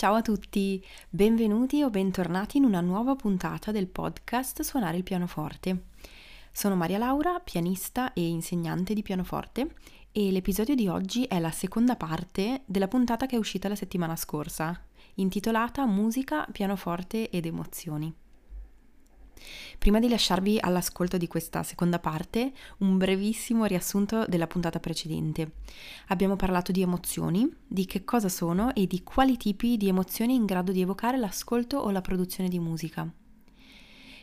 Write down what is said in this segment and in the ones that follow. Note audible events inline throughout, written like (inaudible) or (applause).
Ciao a tutti, benvenuti o bentornati in una nuova puntata del podcast Suonare il pianoforte. Sono Maria Laura, pianista e insegnante di pianoforte e l'episodio di oggi è la seconda parte della puntata che è uscita la settimana scorsa, intitolata Musica, pianoforte ed emozioni. Prima di lasciarvi all'ascolto di questa seconda parte, un brevissimo riassunto della puntata precedente. Abbiamo parlato di emozioni, di che cosa sono e di quali tipi di emozioni in grado di evocare l'ascolto o la produzione di musica.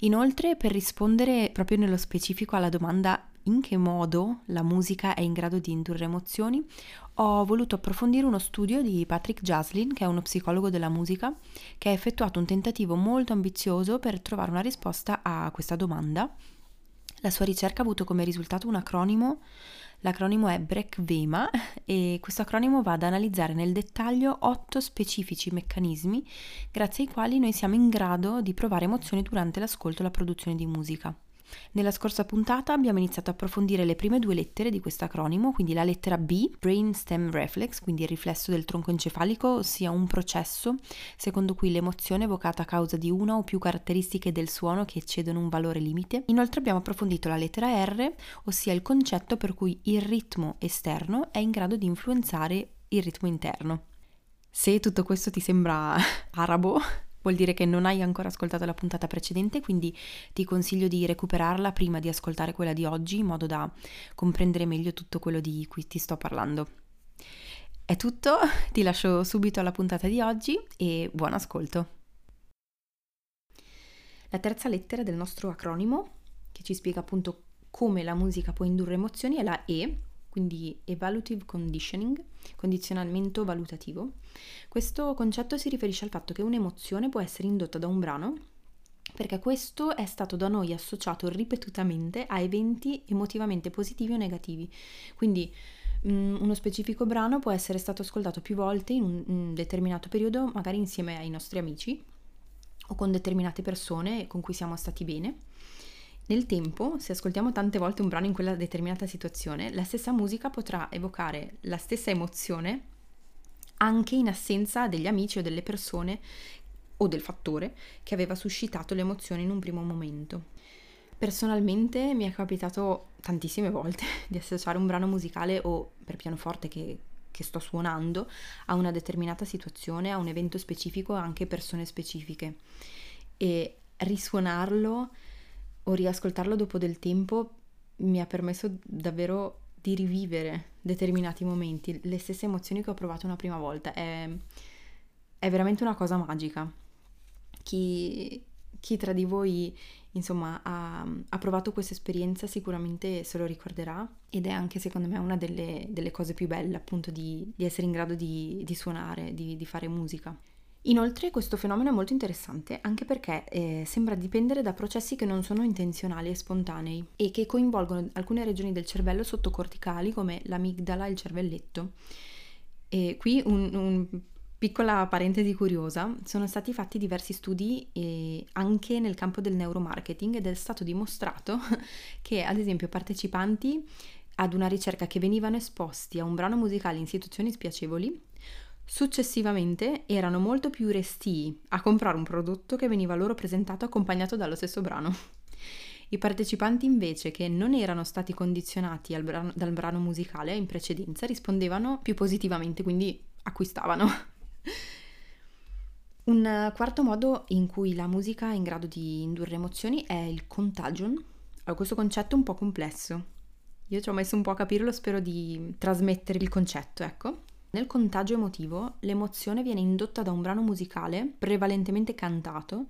Inoltre, per rispondere proprio nello specifico alla domanda in che modo la musica è in grado di indurre emozioni, ho voluto approfondire uno studio di Patrick Jaslin, che è uno psicologo della musica, che ha effettuato un tentativo molto ambizioso per trovare una risposta a questa domanda. La sua ricerca ha avuto come risultato un acronimo, l'acronimo è BREC-VEMA e questo acronimo va ad analizzare nel dettaglio otto specifici meccanismi grazie ai quali noi siamo in grado di provare emozioni durante l'ascolto e la produzione di musica. Nella scorsa puntata abbiamo iniziato a approfondire le prime due lettere di questo acronimo, quindi la lettera B, Brain Stem Reflex, quindi il riflesso del tronco encefalico, ossia un processo secondo cui l'emozione è evocata a causa di una o più caratteristiche del suono che eccedono un valore limite. Inoltre abbiamo approfondito la lettera R, ossia il concetto per cui il ritmo esterno è in grado di influenzare il ritmo interno. Se tutto questo ti sembra (laughs) arabo, vuol dire che non hai ancora ascoltato la puntata precedente, quindi ti consiglio di recuperarla prima di ascoltare quella di oggi in modo da comprendere meglio tutto quello di cui ti sto parlando. È tutto, ti lascio subito alla puntata di oggi e buon ascolto. La terza lettera del nostro acronimo, che ci spiega appunto come la musica può indurre emozioni, è la E, quindi evaluative conditioning, condizionamento valutativo. Questo concetto si riferisce al fatto che un'emozione può essere indotta da un brano perché questo è stato da noi associato ripetutamente a eventi emotivamente positivi o negativi. Quindi mm, uno specifico brano può essere stato ascoltato più volte in un determinato periodo, magari insieme ai nostri amici o con determinate persone con cui siamo stati bene nel tempo, se ascoltiamo tante volte un brano in quella determinata situazione, la stessa musica potrà evocare la stessa emozione anche in assenza degli amici o delle persone o del fattore che aveva suscitato l'emozione in un primo momento. Personalmente mi è capitato tantissime volte (laughs) di associare un brano musicale o per pianoforte che, che sto suonando a una determinata situazione, a un evento specifico anche persone specifiche e risuonarlo o riascoltarlo dopo del tempo mi ha permesso davvero di rivivere determinati momenti, le stesse emozioni che ho provato una prima volta. È, è veramente una cosa magica. Chi, chi tra di voi, insomma, ha, ha provato questa esperienza sicuramente se lo ricorderà ed è anche secondo me una delle, delle cose più belle appunto di, di essere in grado di, di suonare, di, di fare musica. Inoltre questo fenomeno è molto interessante anche perché eh, sembra dipendere da processi che non sono intenzionali e spontanei e che coinvolgono alcune regioni del cervello sottocorticali come l'amigdala e il cervelletto. E qui un, un piccola parentesi curiosa, sono stati fatti diversi studi eh, anche nel campo del neuromarketing ed è stato dimostrato (laughs) che ad esempio partecipanti ad una ricerca che venivano esposti a un brano musicale in situazioni spiacevoli Successivamente erano molto più restii a comprare un prodotto che veniva loro presentato accompagnato dallo stesso brano. I partecipanti invece che non erano stati condizionati brano, dal brano musicale in precedenza rispondevano più positivamente, quindi acquistavano. Un quarto modo in cui la musica è in grado di indurre emozioni è il contagion. Allora, questo concetto è un po' complesso. Io ci ho messo un po' a capirlo, spero di trasmettere il concetto, ecco. Nel contagio emotivo l'emozione viene indotta da un brano musicale, prevalentemente cantato,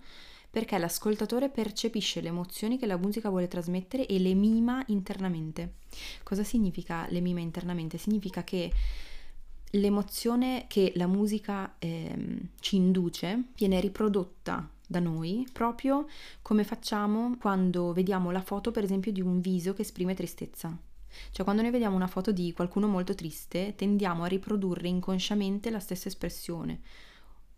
perché l'ascoltatore percepisce le emozioni che la musica vuole trasmettere e le mima internamente. Cosa significa le mima internamente? Significa che l'emozione che la musica eh, ci induce viene riprodotta da noi proprio come facciamo quando vediamo la foto per esempio di un viso che esprime tristezza. Cioè quando noi vediamo una foto di qualcuno molto triste, tendiamo a riprodurre inconsciamente la stessa espressione.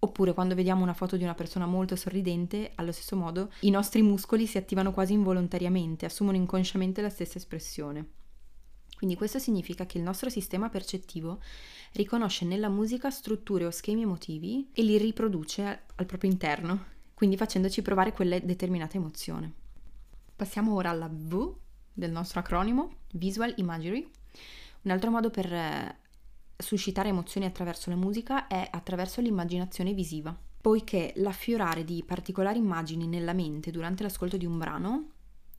Oppure quando vediamo una foto di una persona molto sorridente, allo stesso modo i nostri muscoli si attivano quasi involontariamente, assumono inconsciamente la stessa espressione. Quindi questo significa che il nostro sistema percettivo riconosce nella musica strutture o schemi emotivi e li riproduce al proprio interno, quindi facendoci provare quelle determinate emozioni. Passiamo ora alla V del nostro acronimo, Visual Imagery. Un altro modo per eh, suscitare emozioni attraverso la musica è attraverso l'immaginazione visiva, poiché l'affiorare di particolari immagini nella mente durante l'ascolto di un brano,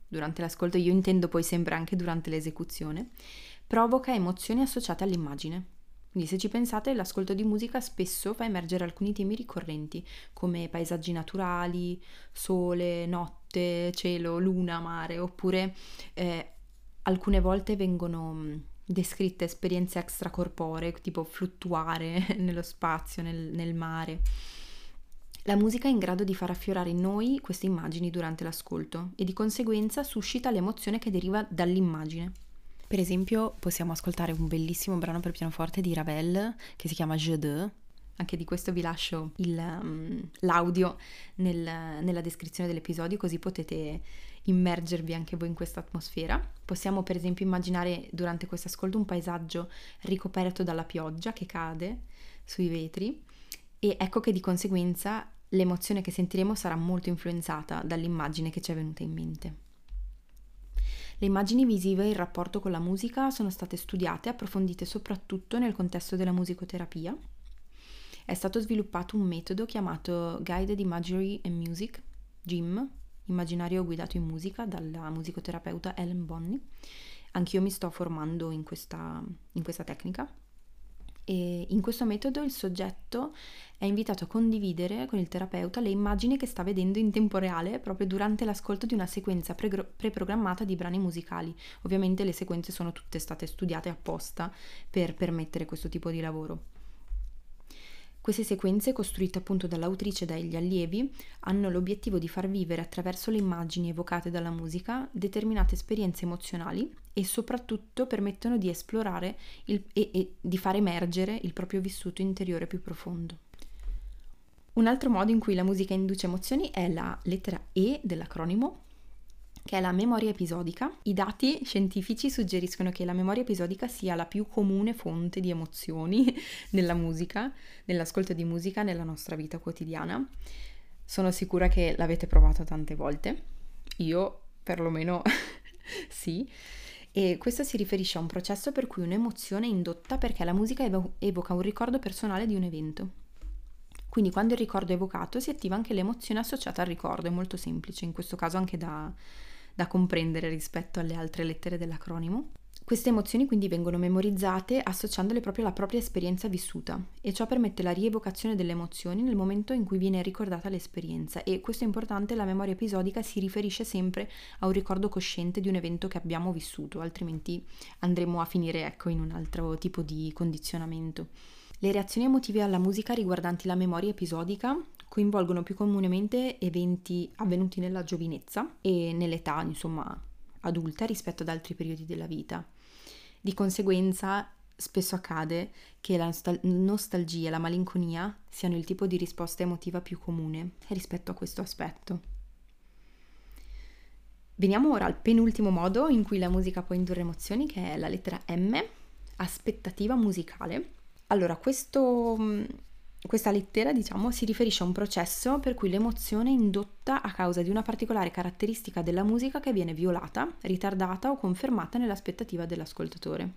durante l'ascolto io intendo poi sempre anche durante l'esecuzione, provoca emozioni associate all'immagine. Quindi se ci pensate, l'ascolto di musica spesso fa emergere alcuni temi ricorrenti, come paesaggi naturali, sole, notte, cielo, luna, mare, oppure eh, alcune volte vengono descritte esperienze extracorporee, tipo fluttuare (laughs) nello spazio, nel, nel mare. La musica è in grado di far affiorare in noi queste immagini durante l'ascolto e di conseguenza suscita l'emozione che deriva dall'immagine. Per esempio possiamo ascoltare un bellissimo brano per pianoforte di Ravel che si chiama Je deux. Anche di questo vi lascio il, um, l'audio nel, nella descrizione dell'episodio così potete immergervi anche voi in questa atmosfera. Possiamo per esempio immaginare durante questo ascolto un paesaggio ricoperto dalla pioggia che cade sui vetri e ecco che di conseguenza l'emozione che sentiremo sarà molto influenzata dall'immagine che ci è venuta in mente. Le immagini visive in rapporto con la musica sono state studiate e approfondite soprattutto nel contesto della musicoterapia. È stato sviluppato un metodo chiamato Guided Imagery and Music, GIM, immaginario guidato in musica, dalla musicoterapeuta Ellen Bonney. Anch'io mi sto formando in questa, in questa tecnica e in questo metodo il soggetto è invitato a condividere con il terapeuta le immagini che sta vedendo in tempo reale proprio durante l'ascolto di una sequenza pre- preprogrammata di brani musicali. Ovviamente le sequenze sono tutte state studiate apposta per permettere questo tipo di lavoro. Queste sequenze, costruite appunto dall'autrice e dagli allievi, hanno l'obiettivo di far vivere attraverso le immagini evocate dalla musica determinate esperienze emozionali e soprattutto permettono di esplorare il, e, e di far emergere il proprio vissuto interiore più profondo. Un altro modo in cui la musica induce emozioni è la lettera E dell'acronimo che è la memoria episodica. I dati scientifici suggeriscono che la memoria episodica sia la più comune fonte di emozioni (laughs) nella musica, nell'ascolto di musica nella nostra vita quotidiana. Sono sicura che l'avete provato tante volte. Io perlomeno (laughs) sì. E questo si riferisce a un processo per cui un'emozione è indotta perché la musica evo- evoca un ricordo personale di un evento. Quindi quando il ricordo è evocato si attiva anche l'emozione associata al ricordo, è molto semplice, in questo caso anche da, da comprendere rispetto alle altre lettere dell'acronimo. Queste emozioni quindi vengono memorizzate associandole proprio alla propria esperienza vissuta e ciò permette la rievocazione delle emozioni nel momento in cui viene ricordata l'esperienza e questo è importante, la memoria episodica si riferisce sempre a un ricordo cosciente di un evento che abbiamo vissuto, altrimenti andremo a finire ecco in un altro tipo di condizionamento. Le reazioni emotive alla musica riguardanti la memoria episodica coinvolgono più comunemente eventi avvenuti nella giovinezza e nell'età, insomma, adulta rispetto ad altri periodi della vita. Di conseguenza, spesso accade che la nostal- nostalgia e la malinconia siano il tipo di risposta emotiva più comune rispetto a questo aspetto. Veniamo ora al penultimo modo in cui la musica può indurre emozioni, che è la lettera M, aspettativa musicale. Allora, questo questa lettera, diciamo, si riferisce a un processo per cui l'emozione è indotta a causa di una particolare caratteristica della musica che viene violata, ritardata o confermata nell'aspettativa dell'ascoltatore.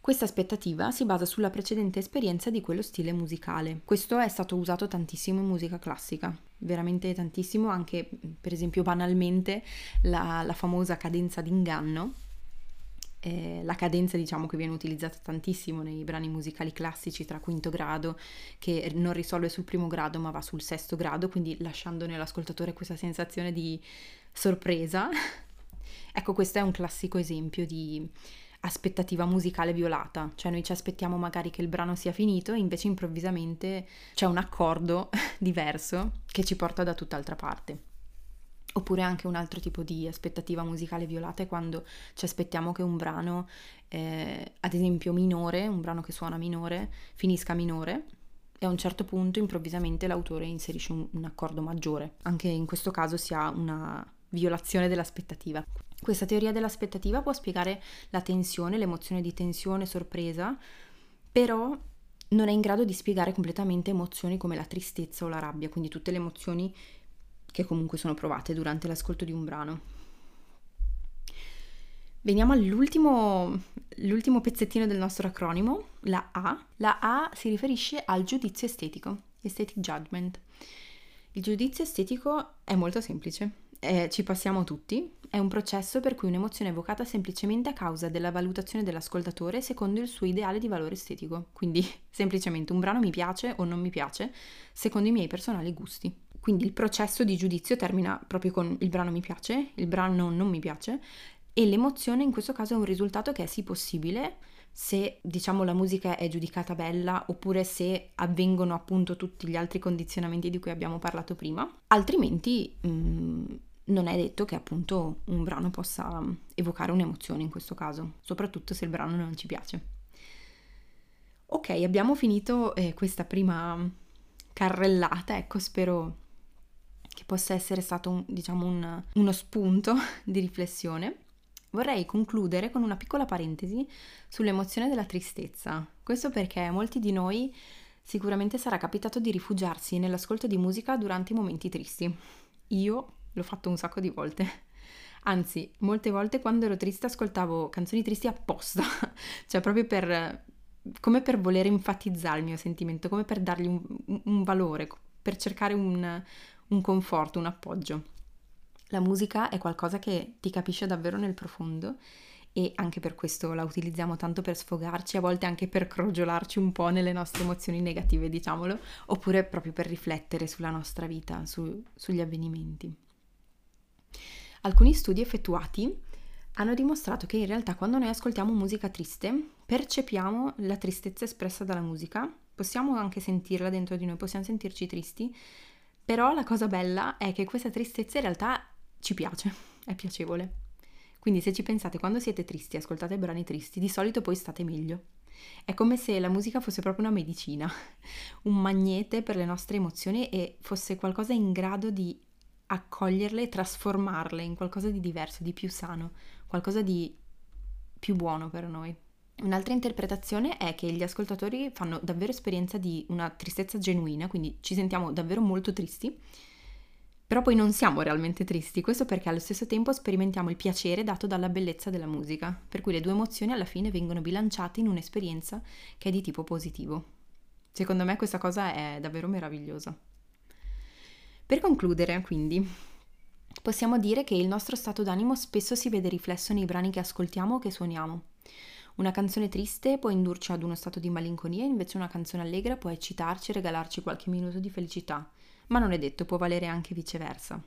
Questa aspettativa si basa sulla precedente esperienza di quello stile musicale. Questo è stato usato tantissimo in musica classica, veramente tantissimo, anche per esempio banalmente la, la famosa cadenza d'inganno eh, la cadenza diciamo che viene utilizzata tantissimo nei brani musicali classici tra quinto grado che non risolve sul primo grado ma va sul sesto grado quindi lasciando nell'ascoltatore questa sensazione di sorpresa. (laughs) Ecco questo è un classico esempio di aspettativa musicale violata. Cioè noi ci aspettiamo magari che il brano sia finito e invece improvvisamente c'è un accordo (laughs) diverso che ci porta da tutt'altra parte Oppure anche un altro tipo di aspettativa musicale violata è quando ci aspettiamo che un brano, eh, ad esempio minore, un brano che suona minore, finisca minore e a un certo punto improvvisamente l'autore inserisce un, un accordo maggiore. Anche in questo caso si ha una violazione dell'aspettativa. Questa teoria dell'aspettativa può spiegare la tensione, l'emozione di tensione, sorpresa, però non è in grado di spiegare completamente emozioni come la tristezza o la rabbia, quindi tutte le emozioni che comunque sono provate durante l'ascolto di un brano. Veniamo all'ultimo l'ultimo pezzettino del nostro acronimo, la A. La A si riferisce al giudizio estetico, aesthetic judgment. Il giudizio estetico è molto semplice, eh, ci passiamo tutti, è un processo per cui un'emozione è evocata semplicemente a causa della valutazione dell'ascoltatore secondo il suo ideale di valore estetico. Quindi (laughs) semplicemente un brano mi piace o non mi piace secondo i miei personali gusti. Quindi il processo di giudizio termina proprio con il brano mi piace, il brano non mi piace e l'emozione in questo caso è un risultato che è sì possibile se diciamo la musica è giudicata bella oppure se avvengono appunto tutti gli altri condizionamenti di cui abbiamo parlato prima, altrimenti mh, mm, non è detto che appunto un brano possa evocare un'emozione in questo caso, soprattutto se il brano non ci piace. Ok, abbiamo finito eh, questa prima carrellata, ecco, spero che possa essere stato un, diciamo un, uno spunto (laughs) di riflessione. Vorrei concludere con una piccola parentesi sull'emozione della tristezza. Questo perché molti di noi sicuramente sarà capitato di rifugiarsi nell'ascolto di musica durante i momenti tristi. Io l'ho fatto un sacco di volte. Anzi, molte volte quando ero triste ascoltavo canzoni tristi apposta, (laughs) cioè proprio per come per voler enfatizzare il mio sentimento, come per dargli un, un valore, per cercare un, un conforto, un appoggio. La musica è qualcosa che ti capisce davvero nel profondo e anche per questo la utilizziamo tanto per sfogarci, a volte anche per crogiolarci un po' nelle nostre emozioni negative, diciamolo, oppure proprio per riflettere sulla nostra vita, su, sugli avvenimenti. Alcuni studi effettuati hanno dimostrato che in realtà quando noi ascoltiamo musica triste, percepiamo la tristezza espressa dalla musica, possiamo anche sentirla dentro di noi, possiamo sentirci tristi, però la cosa bella è che questa tristezza in realtà ci piace, è piacevole. Quindi se ci pensate, quando siete tristi, ascoltate brani tristi, di solito poi state meglio. È come se la musica fosse proprio una medicina, (laughs) un magnete per le nostre emozioni e fosse qualcosa in grado di accoglierle e trasformarle in qualcosa di diverso, di più sano, qualcosa di più buono per noi. Un'altra interpretazione è che gli ascoltatori fanno davvero esperienza di una tristezza genuina, quindi ci sentiamo davvero molto tristi però poi non siamo realmente tristi, questo perché allo stesso tempo sperimentiamo il piacere dato dalla bellezza della musica, per cui le due emozioni alla fine vengono bilanciate in un'esperienza che è di tipo positivo. Secondo me questa cosa è davvero meravigliosa. Per concludere, quindi, possiamo dire che il nostro stato d'animo spesso si vede riflesso nei brani che ascoltiamo o che suoniamo. Una canzone triste può indurci ad uno stato di malinconia, invece una canzone allegra può eccitarci e regalarci qualche minuto di felicità ma non è detto, può valere anche viceversa.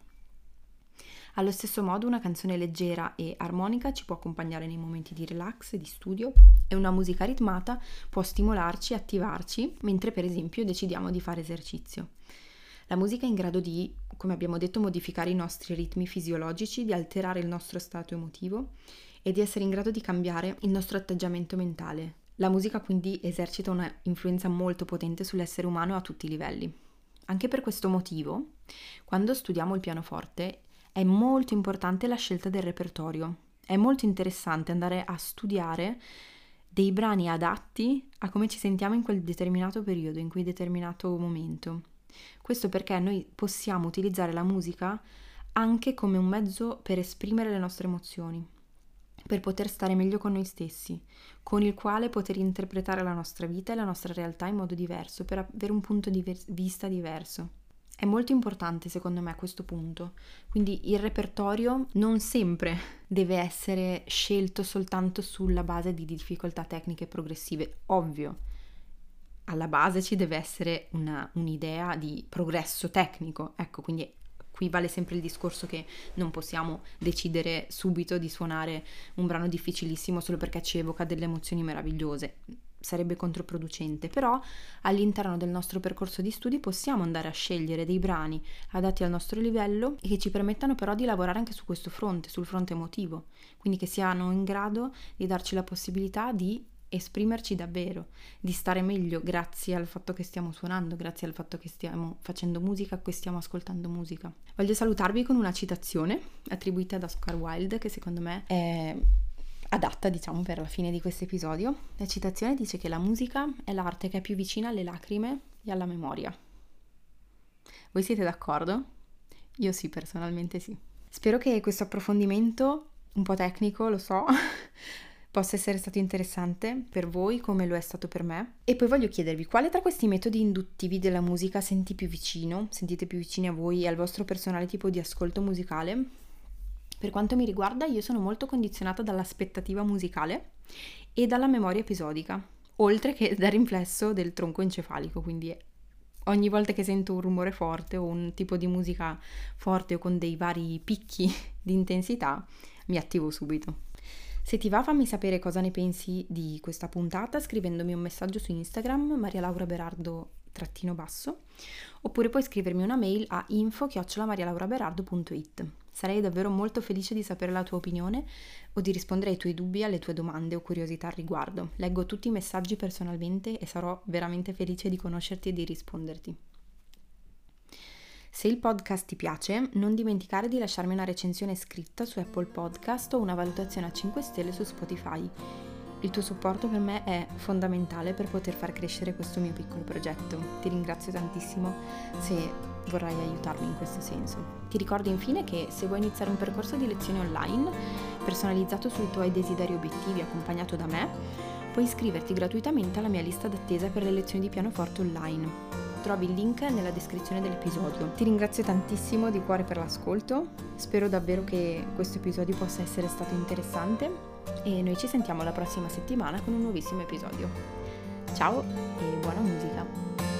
Allo stesso modo una canzone leggera e armonica ci può accompagnare nei momenti di relax e di studio e una musica ritmata può stimolarci e attivarci mentre per esempio decidiamo di fare esercizio. La musica è in grado di, come abbiamo detto, modificare i nostri ritmi fisiologici, di alterare il nostro stato emotivo e di essere in grado di cambiare il nostro atteggiamento mentale. La musica quindi esercita una influenza molto potente sull'essere umano a tutti i livelli. Anche per questo motivo, quando studiamo il pianoforte, è molto importante la scelta del repertorio. È molto interessante andare a studiare dei brani adatti a come ci sentiamo in quel determinato periodo, in quel determinato momento. Questo perché noi possiamo utilizzare la musica anche come un mezzo per esprimere le nostre emozioni per poter stare meglio con noi stessi, con il quale poter interpretare la nostra vita e la nostra realtà in modo diverso, per avere un punto di vista diverso. È molto importante secondo me questo punto, quindi il repertorio non sempre (laughs) deve essere scelto soltanto sulla base di difficoltà tecniche progressive, ovvio. Alla base ci deve essere una, un'idea di progresso tecnico, ecco, quindi qui vale sempre il discorso che non possiamo decidere subito di suonare un brano difficilissimo solo perché ci evoca delle emozioni meravigliose. Sarebbe controproducente, però all'interno del nostro percorso di studi possiamo andare a scegliere dei brani adatti al nostro livello e che ci permettano però di lavorare anche su questo fronte, sul fronte emotivo, quindi che siano in grado di darci la possibilità di esprimerci davvero, di stare meglio grazie al fatto che stiamo suonando, grazie al fatto che stiamo facendo musica, che stiamo ascoltando musica. Voglio salutarvi con una citazione attribuita ad Oscar Wilde che secondo me è adatta, diciamo, per la fine di questo episodio. La citazione dice che la musica è l'arte che è più vicina alle lacrime e alla memoria. Voi siete d'accordo? Io sì, personalmente sì. Spero che questo approfondimento, un po' tecnico, lo so, (laughs) possa essere stato interessante per voi come lo è stato per me. E poi voglio chiedervi quale tra questi metodi induttivi della musica senti più vicino, sentite più vicini a voi e al vostro personale tipo di ascolto musicale? Per quanto mi riguarda, io sono molto condizionata dall'aspettativa musicale e dalla memoria episodica, oltre che dal riflesso del tronco encefalico, quindi ogni volta che sento un rumore forte o un tipo di musica forte o con dei vari picchi di intensità, mi attivo subito. Se ti va fammi sapere cosa ne pensi di questa puntata scrivendomi un messaggio su Instagram Maria Laura Berardo trattino basso oppure puoi scrivermi una mail a info-marialauraberardo.it Sarei davvero molto felice di sapere la tua opinione o di rispondere ai tuoi dubbi, alle tue domande o curiosità al riguardo. Leggo tutti i messaggi personalmente e sarò veramente felice di conoscerti e di risponderti. Se il podcast ti piace, non dimenticare di lasciarmi una recensione scritta su Apple Podcast o una valutazione a 5 stelle su Spotify. Il tuo supporto per me è fondamentale per poter far crescere questo mio piccolo progetto. Ti ringrazio tantissimo se vorrai aiutarmi in questo senso. Ti ricordo infine che se vuoi iniziare un percorso di lezioni online personalizzato sui tuoi desideri e obiettivi accompagnato da me, puoi iscriverti gratuitamente alla mia lista d'attesa per le lezioni di pianoforte online. Trovi il link nella descrizione dell'episodio. Ti ringrazio tantissimo di cuore per l'ascolto, spero davvero che questo episodio possa essere stato interessante e noi ci sentiamo la prossima settimana con un nuovissimo episodio. Ciao e buona musica!